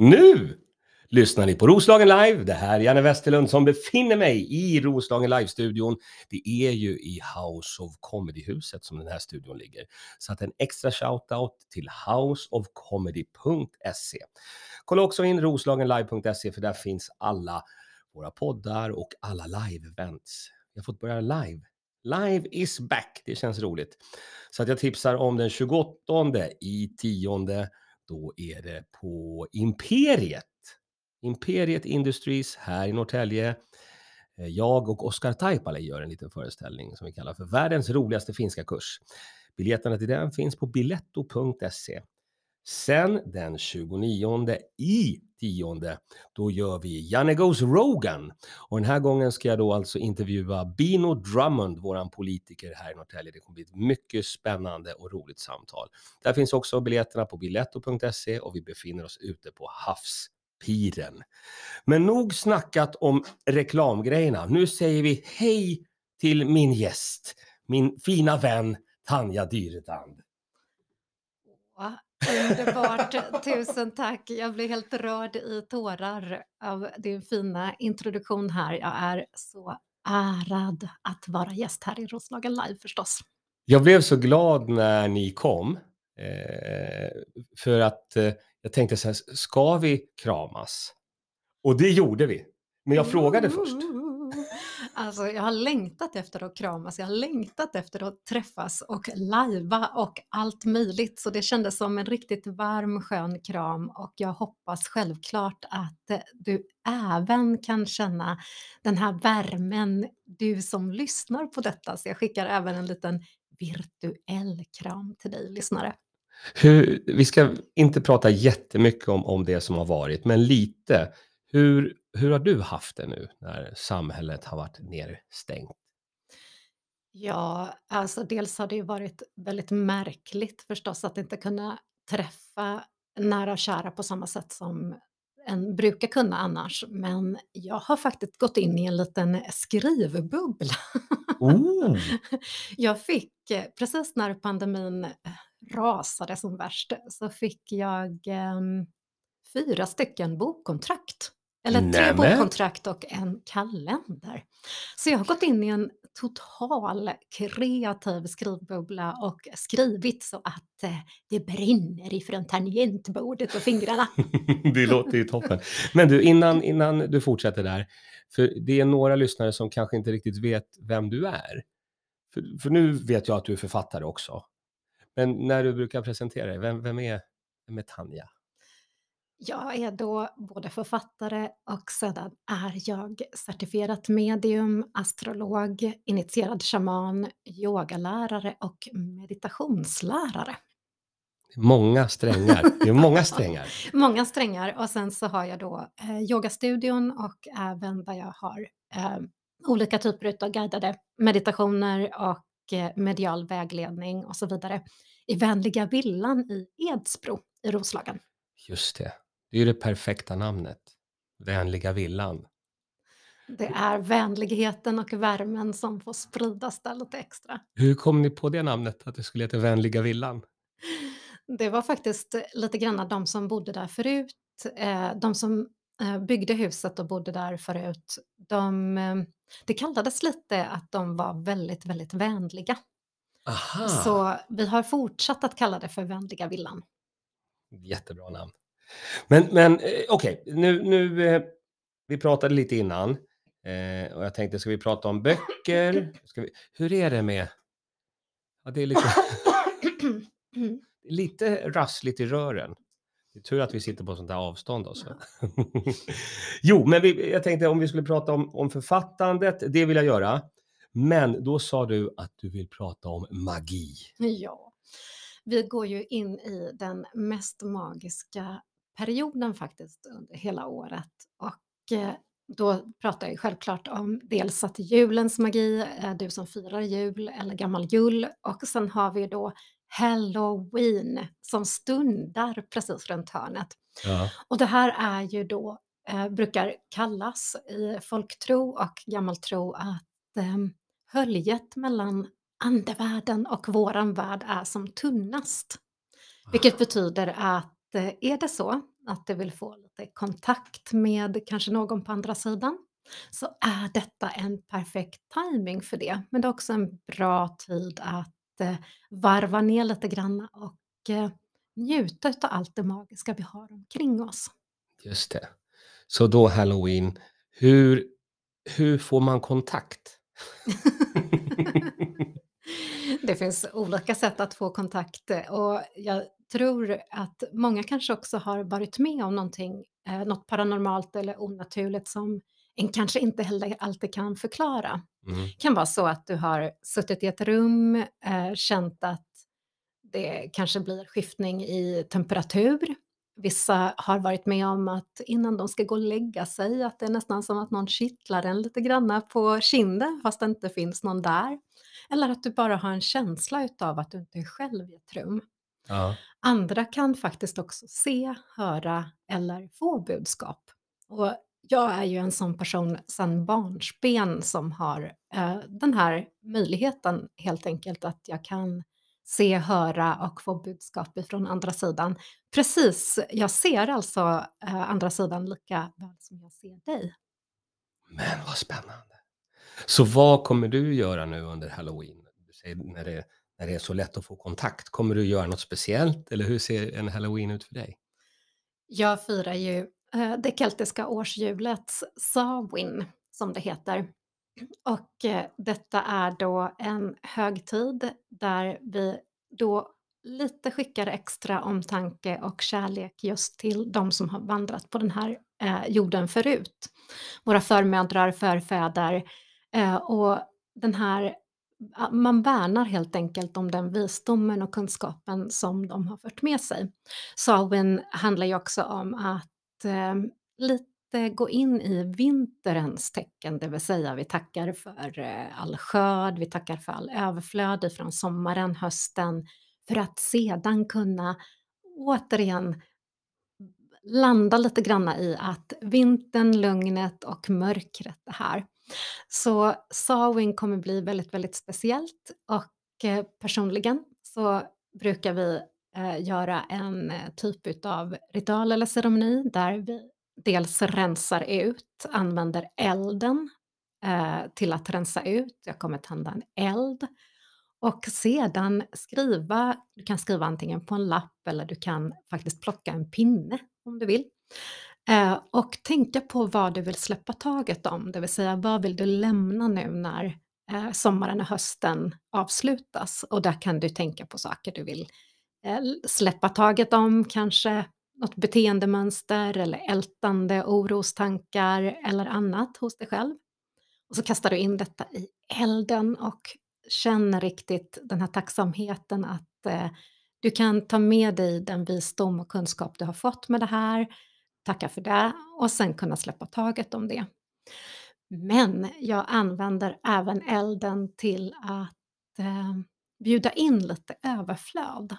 Nu lyssnar ni på Roslagen Live. Det här är Janne Westerlund som befinner mig i Roslagen Live-studion. Det är ju i House of Comedy-huset som den här studion ligger. Så att en extra shout-out till houseofcomedy.se. Kolla också in roslagenlive.se för där finns alla våra poddar och alla live-events. Vi har fått börja live. Live is back. Det känns roligt. Så att jag tipsar om den 28 i tionde då är det på Imperiet. Imperiet Industries här i Norrtälje. Eh, jag och Oskar Taipale gör en liten föreställning som vi kallar för världens roligaste finska kurs. Biljetterna till den finns på biletto.se. Sen den 29 i tionde, då gör vi Janne Goes Rogan. Och den här gången ska jag då alltså intervjua Bino Drummond, våran politiker här i Norrtälje. Det kommer bli ett mycket spännande och roligt samtal. Där finns också biljetterna på biletto.se och vi befinner oss ute på Havspiren. Men nog snackat om reklamgrejerna. Nu säger vi hej till min gäst, min fina vän Tanja Dyredand. Underbart, tusen tack. Jag blir helt rörd i tårar av din fina introduktion här. Jag är så ärad att vara gäst här i Roslagen Live förstås. Jag blev så glad när ni kom. Eh, för att eh, jag tänkte så här, ska vi kramas? Och det gjorde vi. Men jag frågade först. Alltså, jag har längtat efter att kramas, jag har längtat efter att träffas och lajva och allt möjligt. Så det kändes som en riktigt varm skön kram och jag hoppas självklart att eh, du även kan känna den här värmen, du som lyssnar på detta. Så jag skickar även en liten virtuell kram till dig lyssnare. Hur, vi ska inte prata jättemycket om, om det som har varit, men lite. Hur, hur har du haft det nu när samhället har varit nedstängt? Ja, alltså dels har det ju varit väldigt märkligt förstås att inte kunna träffa nära och kära på samma sätt som en brukar kunna annars. Men jag har faktiskt gått in i en liten skrivbubbla. Oh. Jag fick, precis när pandemin eh, rasade som värst, så fick jag eh, fyra stycken bokkontrakt. Eller tre Nämen. bokkontrakt och en kalender. Så jag har gått in i en total kreativ skrivbubbla och skrivit så att eh, det brinner ifrån tangentbordet och fingrarna. det låter ju toppen. Men du, innan, innan du fortsätter där, för det är några lyssnare som kanske inte riktigt vet vem du är. För, för nu vet jag att du är författare också. Men när du brukar presentera dig, vem, vem, är, vem är Tanja? Jag är då både författare och sedan är jag certifierat medium, astrolog, initierad shaman, yogalärare och meditationslärare. Många strängar. Det är många strängar. Många strängar och sen så har jag då eh, yogastudion och även där jag har eh, olika typer av guidade meditationer och eh, medial vägledning och så vidare i Vänliga villan i Edsbro i Roslagen. Just det. Det är ju det perfekta namnet. Vänliga villan. Det är vänligheten och värmen som får spridas där lite extra. Hur kom ni på det namnet, att det skulle heta Vänliga villan? Det var faktiskt lite grann de som bodde där förut, eh, de som eh, byggde huset och bodde där förut, de, eh, det kallades lite att de var väldigt, väldigt vänliga. Aha, Så vi har fortsatt att kalla det för Vänliga villan. jättebra namn. Men, men eh, okej, nu, nu, eh, vi pratade lite innan eh, och jag tänkte, ska vi prata om böcker? Vi, hur är det med, ja, det är lite, lite rassligt i rören. Det är tur att vi sitter på sånt här avstånd också. jo, men vi, jag tänkte om vi skulle prata om, om författandet, det vill jag göra. Men då sa du att du vill prata om magi. Ja, vi går ju in i den mest magiska perioden faktiskt under hela året och eh, då pratar jag självklart om dels att julens magi, eh, du som firar jul eller gammal jul och sen har vi då Halloween som stundar precis runt hörnet. Ja. Och det här är ju då, eh, brukar kallas i folktro och gammaltro att eh, höljet mellan andevärlden och våran värld är som tunnast. Vilket betyder att är det så att du vill få lite kontakt med kanske någon på andra sidan, så är detta en perfekt timing för det. Men det är också en bra tid att eh, varva ner lite grann och eh, njuta av allt det magiska vi har omkring oss. Just det. Så då halloween, hur, hur får man kontakt? Det finns olika sätt att få kontakt eh, och jag tror att många kanske också har varit med om någonting, eh, något paranormalt eller onaturligt som en kanske inte heller alltid kan förklara. Mm. Det kan vara så att du har suttit i ett rum, eh, känt att det kanske blir skiftning i temperatur. Vissa har varit med om att innan de ska gå och lägga sig, att det är nästan som att någon kittlar en lite granna på kinden fast det inte finns någon där. Eller att du bara har en känsla utav att du inte är själv i ett rum. Ja. Andra kan faktiskt också se, höra eller få budskap. Och jag är ju en sån person sedan barnsben som har eh, den här möjligheten helt enkelt att jag kan se, höra och få budskap ifrån andra sidan. Precis, jag ser alltså eh, andra sidan lika väl som jag ser dig. Men vad spännande. Så vad kommer du göra nu under halloween? Du säger när det, när det är så lätt att få kontakt. Kommer du göra något speciellt eller hur ser en halloween ut för dig? Jag firar ju eh, det keltiska årshjulet Samhain som det heter. Och eh, detta är då en högtid där vi då lite skickar extra omtanke och kärlek just till de som har vandrat på den här eh, jorden förut. Våra förmödrar, förfäder eh, och den här man värnar helt enkelt om den visdomen och kunskapen som de har fört med sig. Samhain handlar ju också om att eh, lite gå in i vinterens tecken, det vill säga vi tackar för eh, all skörd, vi tackar för all överflöd ifrån sommaren, hösten, för att sedan kunna återigen landa lite granna i att vintern, lugnet och mörkret är här. Så sawing kommer bli väldigt, väldigt speciellt och eh, personligen så brukar vi eh, göra en eh, typ av ritual eller ceremoni där vi dels rensar ut, använder elden eh, till att rensa ut. Jag kommer tända en eld och sedan skriva, du kan skriva antingen på en lapp eller du kan faktiskt plocka en pinne om du vill. Eh, och tänka på vad du vill släppa taget om, det vill säga vad vill du lämna nu när eh, sommaren och hösten avslutas. Och där kan du tänka på saker du vill eh, släppa taget om, kanske något beteendemönster eller ältande orostankar eller annat hos dig själv. Och så kastar du in detta i elden och känner riktigt den här tacksamheten att eh, du kan ta med dig den visdom och kunskap du har fått med det här, tacka för det och sen kunna släppa taget om det. Men jag använder även elden till att eh, bjuda in lite överflöd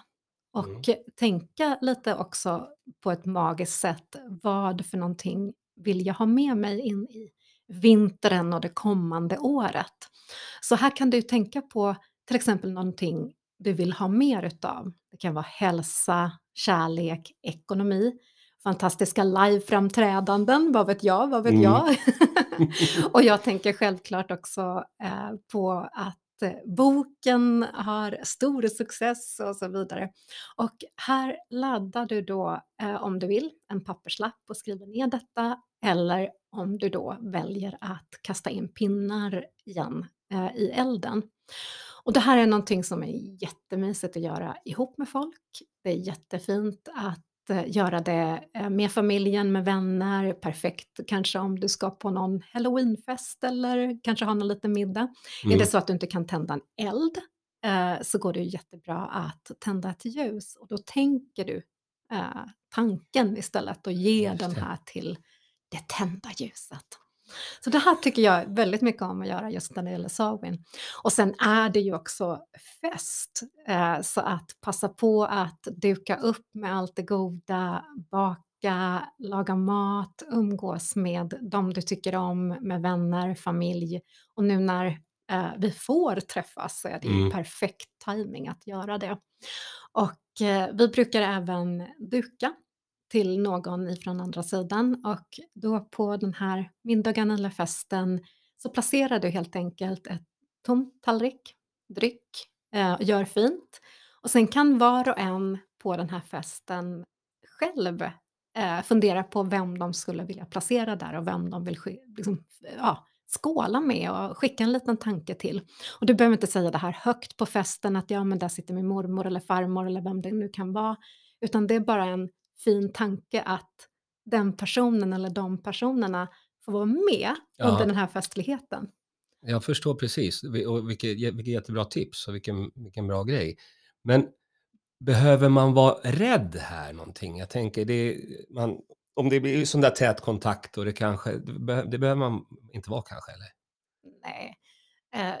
och Mm. tänka lite också på ett magiskt sätt. Vad för någonting vill jag ha med mig in i vintern och det kommande året? Så här kan du tänka på till exempel någonting du vill ha mer utav. Det kan vara hälsa, kärlek, ekonomi, fantastiska liveframträdanden, vad vet jag, vad vet Mm. jag? och jag tänker självklart också eh, på att eh, boken har stor success och så vidare. Och här laddar du då, eh, om du vill, en papperslapp och skriver ner detta eller om du då väljer att kasta in pinnar igen eh, i elden. Och det här är någonting som är jättemysigt att göra ihop med folk. Det är jättefint att göra det eh, med familjen, med vänner, perfekt kanske om du ska på någon halloweenfest eller kanske ha någon liten middag. Är Mm. det så att du inte kan tända en eld eh, så går det ju jättebra att tända ett ljus och då tänker du eh, tanken istället och ger den här till det tända ljuset. Så det här tycker jag väldigt mycket om att göra just när det gäller Samhain. Och sen är det ju också fest, eh, så att passa på att duka upp med allt det goda, baka, laga mat, umgås med de du tycker om, med vänner, familj. Och nu när eh, vi får träffas så är det ju Mm. perfekt timing att göra det. Och eh, vi brukar även duka till någon ifrån andra sidan och då på den här middagen eller festen så placerar du helt enkelt ett tom tallrik, dryck, eh, gör fint och sen kan var och en på den här festen själv eh, fundera på vem de skulle vilja placera där och vem de vill liksom, ja, skåla med och skicka en liten tanke till. Och du behöver inte säga det här högt på festen att ja men där sitter min mormor eller farmor eller vem det nu kan vara, utan det är bara en fin tanke att den personen eller de personerna får vara med ja. under den här festligheten. Jag förstår precis, och vilket, vilket jättebra tips och vilken, vilken bra grej. Men behöver man vara rädd här någonting? Jag tänker, det, man, om det blir sån där tät kontakt och det kanske, det, det behöver man inte vara kanske, eller? Nej. Eh,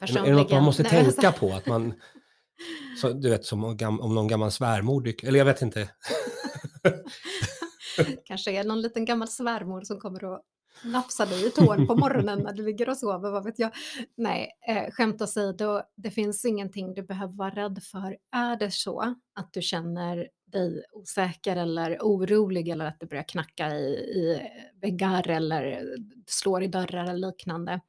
personligen... Är det något man måste nej, tänka alltså... på? Att man, så, du vet, som om, om någon gammal svärmor eller jag vet inte. kanske är någon liten gammal svärmor som kommer och nafsar dig i tån på morgonen när du ligger och sover, vad vet jag. Nej, eh, skämt åsido, det finns ingenting du behöver vara rädd för. Är det så att du känner dig osäker eller orolig eller att det börjar knacka i, i väggar eller slår i dörrar eller liknande,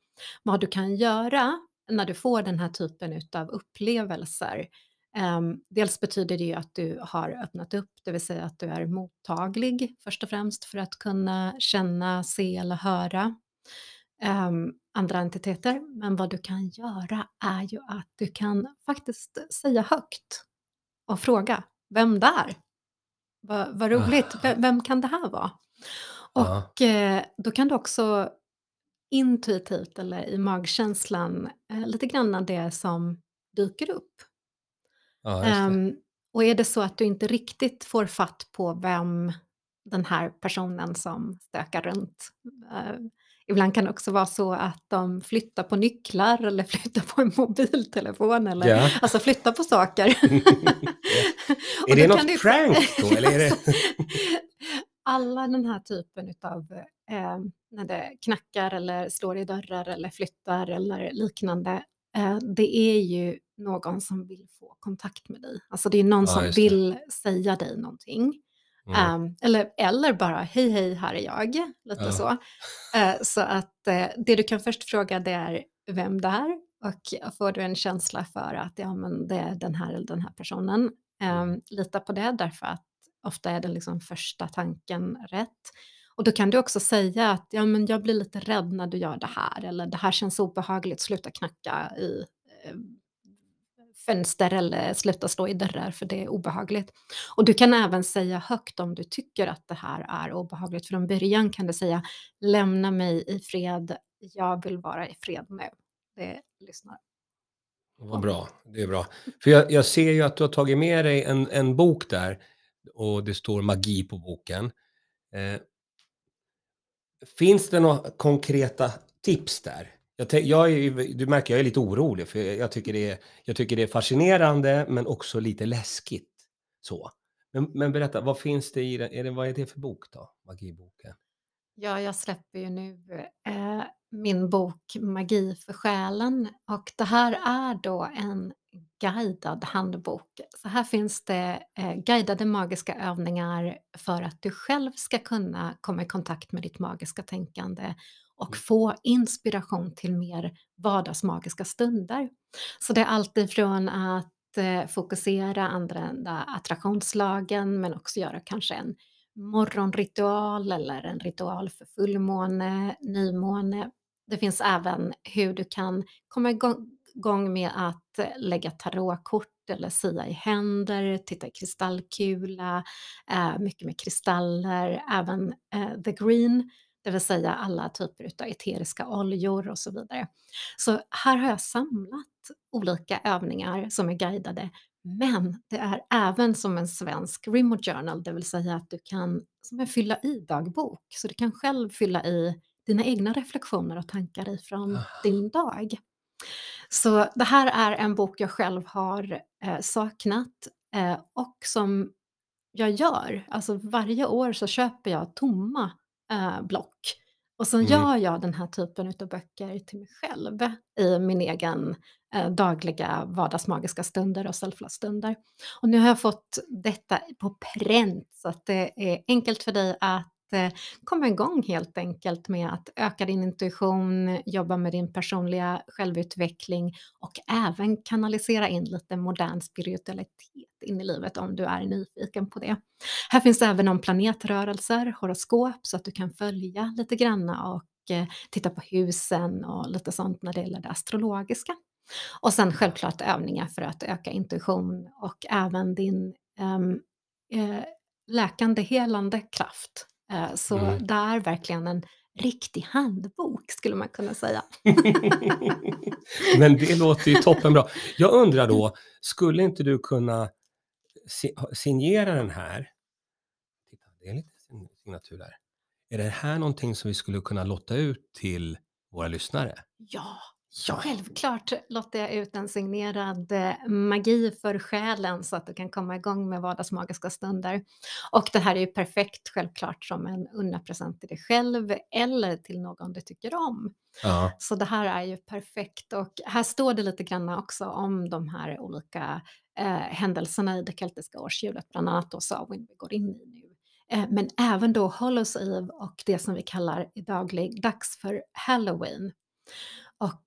vad du kan göra när du får den här typen av upplevelser Um, dels betyder det ju att du har öppnat upp, det vill säga att du är mottaglig först och främst för att kunna känna, se eller höra um, andra entiteter. Men vad du kan göra är ju att du kan faktiskt säga högt och fråga, vem där? Vad, vad roligt, vem, vem, kan det här vara? Och uh, då kan du också intuitivt eller i magkänslan uh, lite grann det som dyker upp Ja, um, och är det så att du inte riktigt får fatt på vem den här personen som stökar runt. Uh, ibland kan det också vara så att de flyttar på nycklar eller flyttar på en mobiltelefon eller yeah. alltså flyttar på saker. är det något du... prank då? Eller är det... Alla den här typen av eh, när det knackar eller slår i dörrar eller flyttar eller liknande. Eh, det är ju någon som vill få kontakt med dig. Alltså det är någon ja, som vill säga dig någonting. Mm. Um, eller, eller bara hej hej här är jag, lite ja. så. Uh, så att uh, det du kan först fråga det är vem det är och får du en känsla för att ja, men det är den här eller den här personen, um, lita på det därför att ofta är det liksom första tanken rätt. Och då kan du också säga att ja, men jag blir lite rädd när du gör det här eller det här känns obehagligt, sluta knacka i eh, fönster eller sluta slå i dörrar för det är obehagligt. Och du kan även säga högt om du tycker att det här är obehagligt. Från början kan du säga lämna mig i fred, jag vill vara i fred nu. Det lyssnar. Vad bra, det är bra. För jag, jag, ser ju att du har tagit med dig en, en bok där och det står magi på boken. Eh, finns det några konkreta tips där? Jag, jag är, du märker, jag är lite orolig för jag tycker, det är, jag tycker det är fascinerande men också lite läskigt. Så. Men, men berätta, vad finns det i den? Är det, vad är det för bok då? Magiboken? Ja, jag släpper ju nu eh, min bok Magi för själen och det här är då en guidad handbok. Så här finns det eh, guidade magiska övningar för att du själv ska kunna komma i kontakt med ditt magiska tänkande och mm. få inspiration till mer vardagsmagiska stunder. Så det är alltifrån att eh, fokusera, använda attraktionslagen men också göra kanske en morgonritual eller en ritual för fullmåne, nymåne. Det finns även hur du kan komma igång med att lägga tarotkort eller sia i händer, titta i kristallkula, eh, mycket med kristaller, även eh, the green det vill säga alla typer av eteriska oljor och så vidare. Så här har jag samlat olika övningar som är guidade, men det är även som en svensk remote journal, det vill säga att du kan som en fylla i dagbok, så du kan själv fylla i dina egna reflektioner och tankar ifrån din dag. Så det här är en bok jag själv har eh, saknat eh, och som jag gör. Alltså varje år så köper jag tomma eh, block Och så Mm. gör jag den här typen av böcker till mig själv i min egen eh, dagliga vardagsmagiska stunder och selflove-stunder. Och nu har jag fått detta på pränt så att det är enkelt för dig att Eh, komma igång helt enkelt med att öka din intuition, jobba med din personliga självutveckling och även kanalisera in lite modern spiritualitet in i livet om du är nyfiken på det. Här finns även om planetrörelser, horoskop så att du kan följa lite granna och eh, titta på husen och lite sånt när det gäller det astrologiska. Och sen självklart övningar för att öka intuition och även din um, eh, läkande, helande kraft. Eh, så Mm. det är verkligen en riktig handbok skulle man kunna säga. Men det låter ju toppenbra. Jag undrar då, skulle inte du kunna signera den här? Titta, det är lite signatur där. Är det här någonting som vi skulle kunna lotta ut till våra lyssnare? Ja, Ja. självklart låter jag ut en signerad eh, magi för själen så att du kan komma igång med vardagsmagiska stunder. Och det här är ju perfekt självklart som en unna-present till dig själv eller till någon du tycker om. Ja. Så det här är ju perfekt och här står det lite grann också om de här olika eh, händelserna i det keltiska årshjulet, bland annat då Samhain vi går in i nu. Eh, men även då Hallows Eve och det som vi kallar i dagligdags för Halloween. Och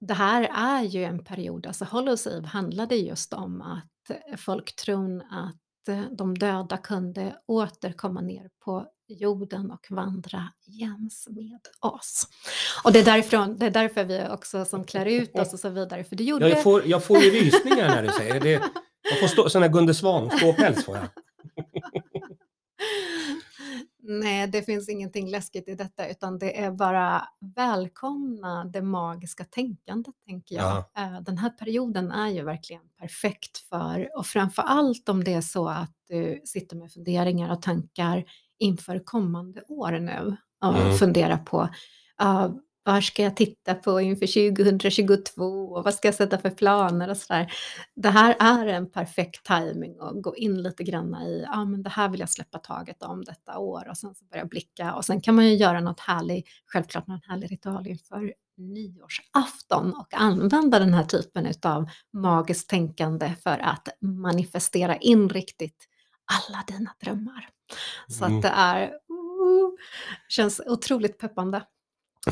det här är ju en period, alltså Hallows Eve handlade just om att eh, folk tron att eh, de döda kunde återkomma ner på jorden och vandra jäms med oss. Och det är, därifrån, det är därför vi också som klär ut oss och så vidare, för det gjorde... Jag, får, jag får ju rysningar när du säger det. Jag får sån här Gunde Svan, ståpäls får jag. Nej, det finns ingenting läskigt i detta, utan det är bara välkomna det magiska tänkandet, tänker jag. Ja. Eh, Den här perioden är ju verkligen perfekt för, och framför allt om det är så att du sitter med funderingar och tankar inför kommande år nu och Mm. funderar på uh, vad ska jag titta på inför 2022 och vad ska jag sätta för planer och sådär. Det här är en perfekt timing att gå in lite grann i, ja ah, men det här vill jag släppa taget om detta år och sen så börja blicka och sen kan man ju göra något härligt, självklart någon härlig ritual inför nyårsafton och använda den här typen av magiskt tänkande för att manifestera in riktigt alla dina drömmar. Så Mm. att det är, uh, känns otroligt peppande.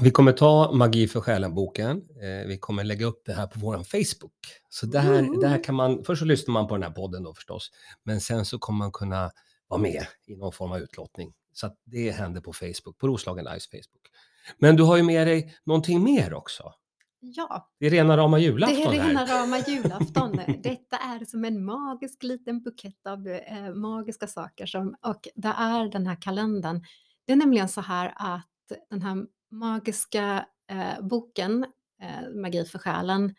Vi kommer ta Magi för själen-boken. Eh, vi kommer lägga upp det här på vår Facebook. Så där, där kan man, först så lyssnar man på den här podden då förstås, men sen så kommer man kunna vara med i någon form av utlottning. Så att det händer på Facebook, på Roslagen Lives Facebook. Men du har ju med dig någonting mer också. Ja, Det är rena rama det julafton är här. rena rama julafton. Detta är som en magisk liten bukett av eh, magiska saker som, och det är den här kalendern. Det är nämligen så här att den här magiska eh, boken, eh, Magi för själen,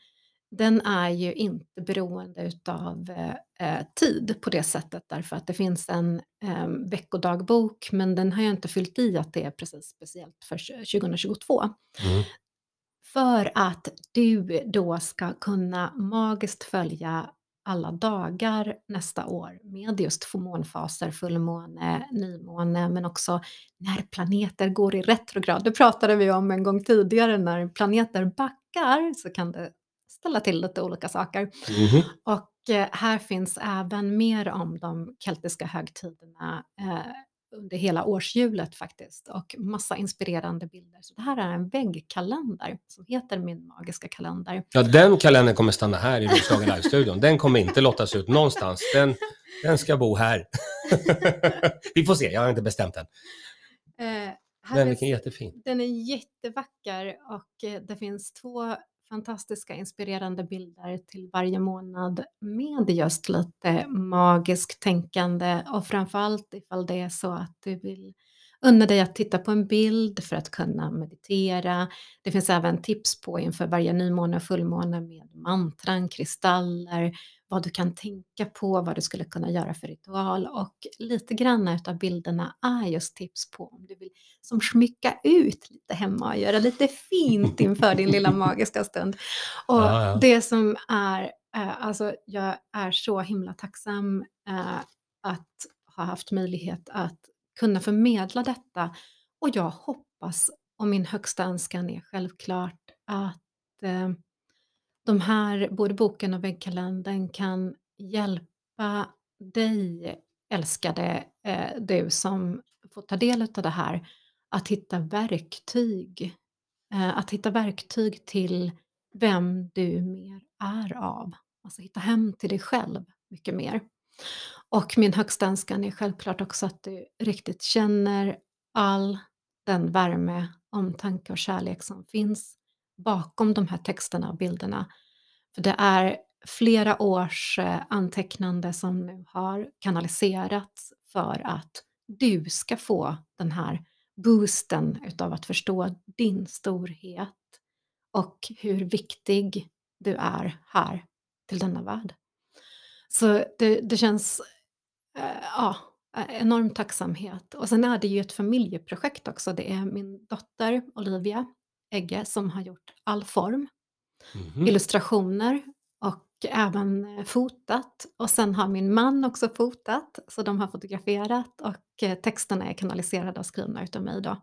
den är ju inte beroende utav eh, eh, tid på det sättet därför att det finns en eh, veckodagbok men den har jag inte fyllt i att det är precis speciellt för 2022. Mm. För att du då ska kunna magiskt följa alla dagar nästa år med just månfaser, fullmåne, nymåne, men också när planeter går i retrograd. Det pratade vi om en gång tidigare, när planeter backar så kan det ställa till lite olika saker. Mhm. Och eh, här finns även mer om de keltiska högtiderna eh, under hela årshjulet faktiskt och massa inspirerande bilder. Så det här är en väggkalender som heter Min magiska kalender. Ja, den kalendern kommer stanna här i Roslagen Live-studion. Den kommer inte lottas ut någonstans. Den, den ska bo här. Vi får se, jag har inte bestämt än. Eh, Men är- vilken jättefin. Den är jättevacker och eh, det finns två fantastiska inspirerande bilder till varje månad med just lite magiskt tänkande och framförallt ifall det är så att du vill unna dig att titta på en bild för att kunna meditera. Det finns även tips på inför varje nymåne och fullmåne med mantran, kristaller, vad du kan tänka på, vad du skulle kunna göra för ritual och lite grann av bilderna är just tips på om du vill som smycka ut lite hemma och göra lite fint inför din lilla magiska stund. Och Ja, ja. det som är, eh, alltså jag är så himla tacksam eh, att ha haft möjlighet att kunna förmedla detta och jag hoppas och min högsta önskan är självklart att eh, de här, både boken och väggkalendern kan hjälpa dig, älskade eh, du som får ta del av det här, att hitta verktyg. Eh, att hitta verktyg till vem du mer är av. Alltså hitta hem till dig själv mycket mer. Och min högsta önskan är självklart också att du riktigt känner all den värme, omtanke och kärlek som finns bakom de här texterna och bilderna. För det är flera års eh, antecknande som nu har kanaliserats för att du ska få den här boosten utav att förstå din storhet och hur viktig du är här till denna värld. Så det, det känns, äh, ja, enorm tacksamhet. Och sen är det ju ett familjeprojekt också. Det är min dotter Olivia Egge som har gjort all form, mm illustrationer och även eh, fotat. Och sen har min man också fotat, så de har fotograferat och eh, texterna är kanaliserade och skrivna utav mig då.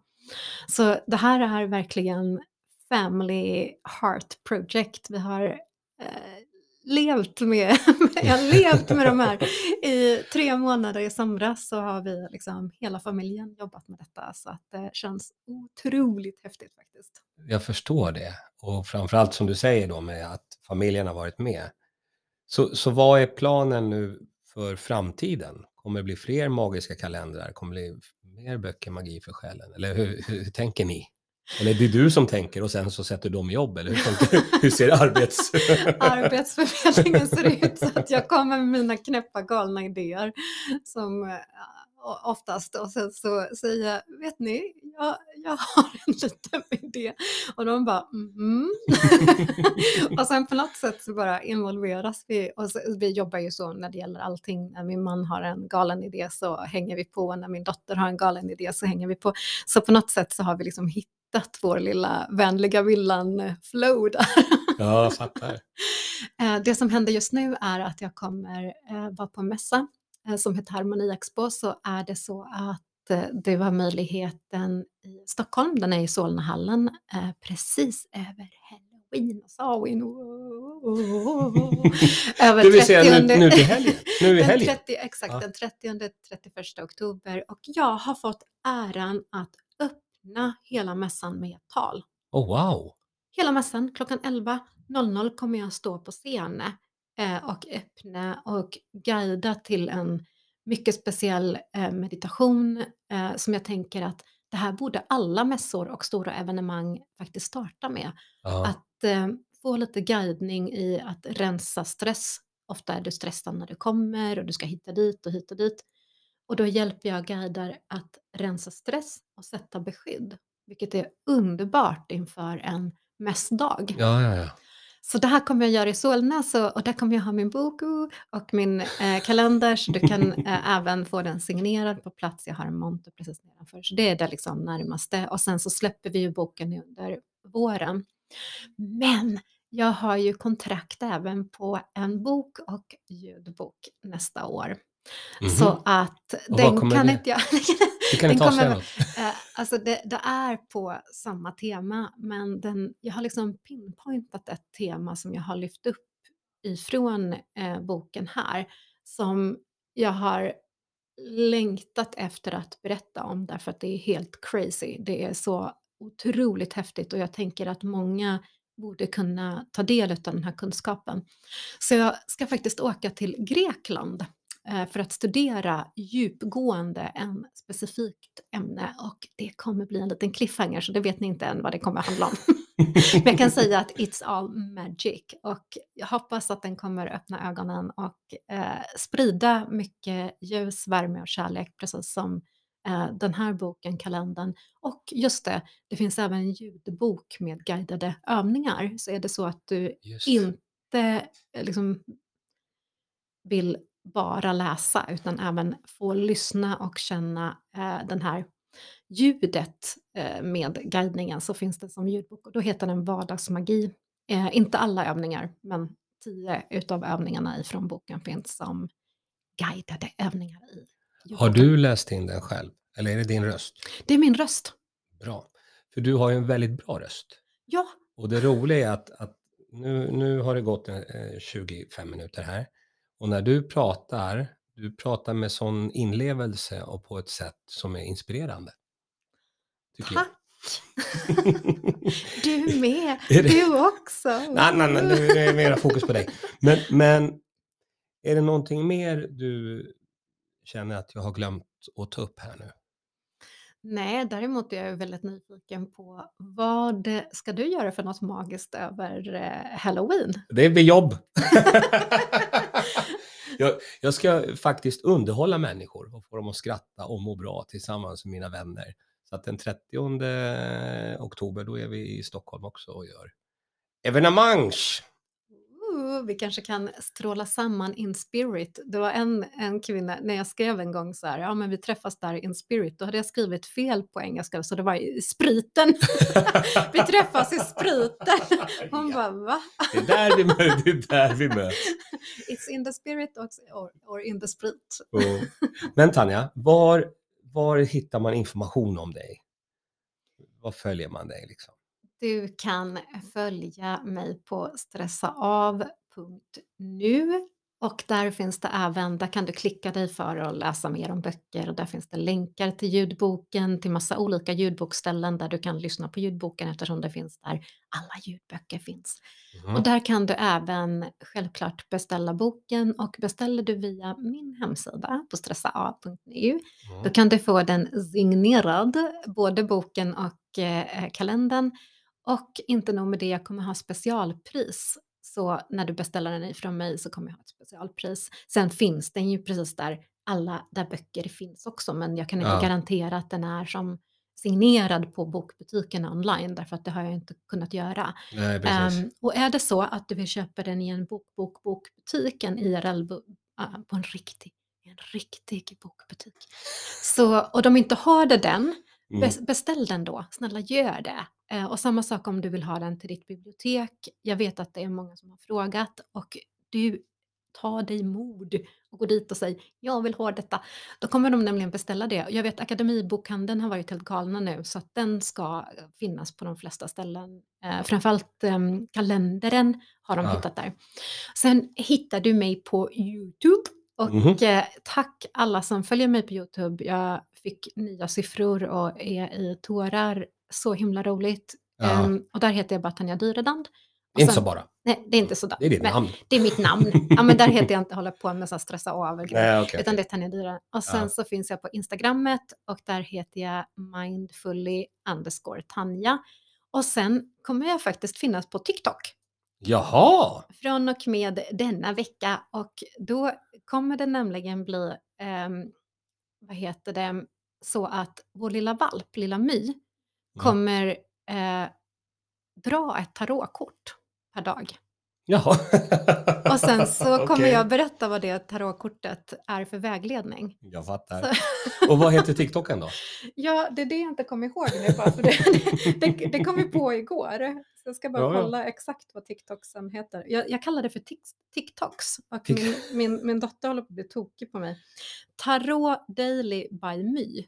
Så det här är verkligen Family Heart Project. Vi har eh, levt med, jag har levt med de här. I tre månader i somras så har vi liksom hela familjen jobbat med detta så att det känns otroligt häftigt faktiskt. Jag förstår det och framförallt som du säger då med att familjen har varit med. Så, så vad är planen nu för framtiden? Kommer det bli fler magiska kalendrar? Kommer det bli mer böcker Magi för själen? Eller hur, hur, hur tänker ni? Eller det är du som tänker och sen så sätter de jobb, eller hur, hur ser arbets... arbetsförmedlingen ser ut? Så att jag kommer med mina knäppa galna idéer som eh, oftast och sen så säger jag, vet ni, jag, jag har en liten idé. Och de bara, mm. och sen på något sätt så bara involveras vi. Och så, vi jobbar ju så när det gäller allting. När min man har en galen idé så hänger vi på. När min dotter har en galen idé så hänger vi på. Så på något sätt så har vi liksom hittat vår lilla vänliga villan-flow där. Ja, jag fattar. Eh, det som händer just nu är att jag kommer eh, vara på en mässa Eh, som heter Harmoni Expo så är det så att eh, du har möjligheten i Stockholm, den är i Solnahallen, eh, precis över Halloween och Samhain. över det vill säga nu, nu till helgen? Nu i helgen? 30, exakt, ja. den 30-31 oktober. Och jag har fått äran att öppna hela mässan med ett tal. Oh, wow! Hela mässan, klockan 11.00 kommer jag stå på scen Eh, och öppna och guida till en mycket speciell eh, meditation eh, som jag tänker att det här borde alla mässor och stora evenemang faktiskt starta med. Ja. Att få lite guidning i att rensa stress. Ofta är du stressad när du kommer och du ska hitta dit och hit och dit. Och då hjälper jag guider att rensa stress och sätta beskydd, vilket är underbart inför en mässdag. Ja, ja, ja. Så det här kommer jag göra i Solna så, och där kommer jag ha min bok och min eh, kalender så du kan eh, även få den signerad på plats. Jag har en monter precis nedanför så det är det liksom närmaste och sen så släpper vi ju boken under våren. Men jag har ju kontrakt även på en bok och ljudbok nästa år. Mm -hmm. Så att den kan inte jag... Du kan inte kommer, eh, alltså det, det, är på samma tema, men den, jag har liksom pinpointat ett tema som jag har lyft upp ifrån eh, boken här, som jag har längtat efter att berätta om därför att det är helt crazy. Det är så otroligt häftigt och jag tänker att många borde kunna ta del av den här kunskapen. Så jag ska faktiskt åka till Grekland för att studera djupgående en specifikt ämne och det kommer bli en liten cliffhanger så det vet ni inte än vad det kommer handla om. Men jag kan säga att it's all magic och jag hoppas att den kommer öppna ögonen och eh, sprida mycket ljus, värme och kärlek precis som eh, den här boken, kalendern. Och just det, det finns även en ljudbok med guidade övningar. Så är det så att du inte eh, liksom, vill bara läsa utan även få lyssna och känna eh, den här ljudet eh, med guidningen så finns det som ljudbok och då heter den Vardagsmagi. Eh, inte alla övningar men tio utav övningarna ifrån boken finns som guidade övningar i ljudboken. Har du läst in den själv eller är det din röst? Det är min röst. Bra. För du har ju en väldigt bra röst. Ja, Och det roliga är att, att nu, nu har det gått eh, 25 minuter här. Och när du pratar, du pratar med sån inlevelse och på ett sätt som är inspirerande. Tack! Du med! Du också! Nej, nej, nej, nu är det mera fokus på dig. Men, men är det någonting mer du känner att jag har glömt att ta upp här nu? Nej, däremot är jag väldigt nyfiken på vad ska du göra för något magiskt över eh, Halloween? Det blir jobb. jag, jag ska faktiskt underhålla människor och få dem att skratta och må bra tillsammans med mina vänner. Så att den 30 oktober, då är vi i Stockholm också och gör evenemang. Vi kanske kan stråla samman in spirit. Det var en, en kvinna, när jag skrev en gång så här, ja men vi träffas där in spirit, då hade jag skrivit fel på engelska, så det var i spriten. vi träffas i spriten. Hon Ja. bara, va? Det är där vi, det är där vi möts. It's in the spirit or, or, or in the sprit. Och- Men Tanja, var, var hittar man information om dig? Var följer man dig liksom? Du kan följa mig på stressaav.nu och där finns det även, där kan du klicka dig för att läsa mer om böcker och där finns det länkar till ljudboken, till massa olika ljudbokställen där du kan lyssna på ljudboken eftersom det finns där alla ljudböcker finns. Mhm. Och där kan du även självklart beställa boken och beställer du via min hemsida på stressaav.nu Mm. då kan du få den signerad, både boken och eh, kalendern. Och inte nog med det, jag kommer ha specialpris. Så när du beställer den från mig så kommer jag ha ett specialpris. Sen finns den ju precis där alla där böcker finns också, men jag kan inte Ja. garantera att den är som signerad på bokbutiken online, därför att det har jag inte kunnat göra. Nej. Ehm, och är det så att du vill köpa den i en bok, bok, bokbutik, en IRL, på en riktig, en riktig bokbutik, så, och de inte har det den, Mm. bes- beställ den då, snälla gör det. Eh, och samma sak om du vill ha den till ditt bibliotek. Jag vet att det är många som har frågat och du tar dig mod och går dit och säger jag vill ha detta. Då kommer de nämligen beställa det. Jag vet Akademibokhandeln har varit helt galna nu så att den ska eh, finnas på de flesta ställen. Eh, framförallt eh, kalendern har de Ja. hittat där. Sen hittar du mig på Youtube och Mhm. eh, tack alla som följer mig på Youtube. Jag fick nya siffror och är i tårar. Så himla roligt. Ja. Ehm, och där heter jag bara Tanja Dyredand. Och Inte så bara. Nej, det är inte sådär. Det är ditt namn. det är mitt namn. Ja, men där heter jag inte hålla på med så här stressa av. Nej, okej. Utan det är Tanja Dyra. Och sen Ja. så finns jag på Instagrammet och där heter jag mindfully underscore Tanja. Och sen kommer jag faktiskt finnas på TikTok Jaha! från och med denna vecka och då kommer det nämligen bli, ehm, vad heter det, så att vår lilla valp, lilla My, Mm. kommer eh, dra ett tarotkort per dag. Jaha. Och sen så kommer Okej. jag berätta vad det tarotkortet är för vägledning. Jag fattar. Och vad heter TikToken då? ja, det är det jag inte kommer ihåg nu bara för det, det, det, det kom vi på igår. Jag ska bara Ja, ja. kolla exakt vad TikToksen heter. Jag, jag kallar det för tik, TikToks och min, min, min dotter håller på att bli tokig på mig. Tarot Daily by My.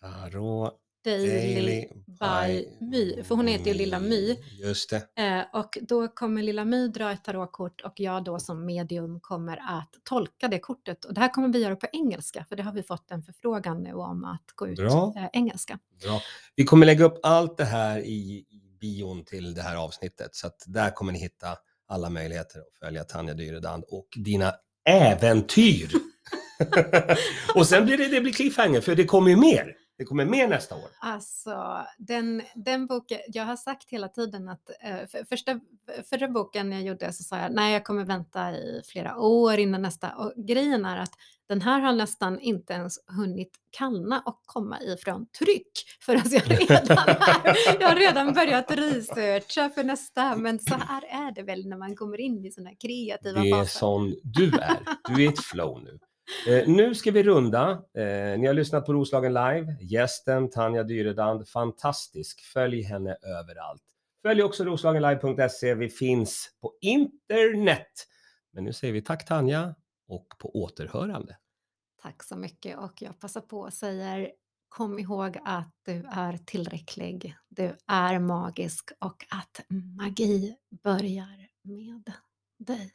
Tarot Daily by My, för hon heter ju Lilla My. Just det. Eh, och då kommer Lilla My dra ett tarotkort och jag då som medium kommer att tolka det kortet. Och det här kommer vi göra på engelska, för det har vi fått en förfrågan nu om att gå ut Bra. eh, engelska. Bra. Vi kommer lägga upp allt det här i bion till det här avsnittet. Så att där kommer ni hitta alla möjligheter att följa Tanja Dyredand och dina äventyr. och sen blir det, det blir cliffhanger, för det kommer ju mer. Det kommer mer nästa år. Alltså, den, den boken, jag har sagt hela tiden att eh, för, första, förra boken jag gjorde så sa jag nej jag kommer vänta i flera år innan nästa. Och grejen är att den här har nästan inte ens hunnit kallna och komma ifrån tryck förrän jag redan är, jag har redan börjat researcha för nästa. Men så här är det väl när man kommer in i sådana kreativa Det är faser. sån du är. Du är ett flow nu. Eh, nu ska vi runda. Eh, ni har lyssnat på Roslagen Live. Gästen Tanja Dyredand, fantastisk. Följ henne överallt. Följ också roslagenlive.se. Vi finns på internet. Men nu säger vi tack Tanja och på återhörande. Tack så mycket och jag passar på och säger Kom ihåg att du är tillräcklig, du är magisk och att magi börjar med dig.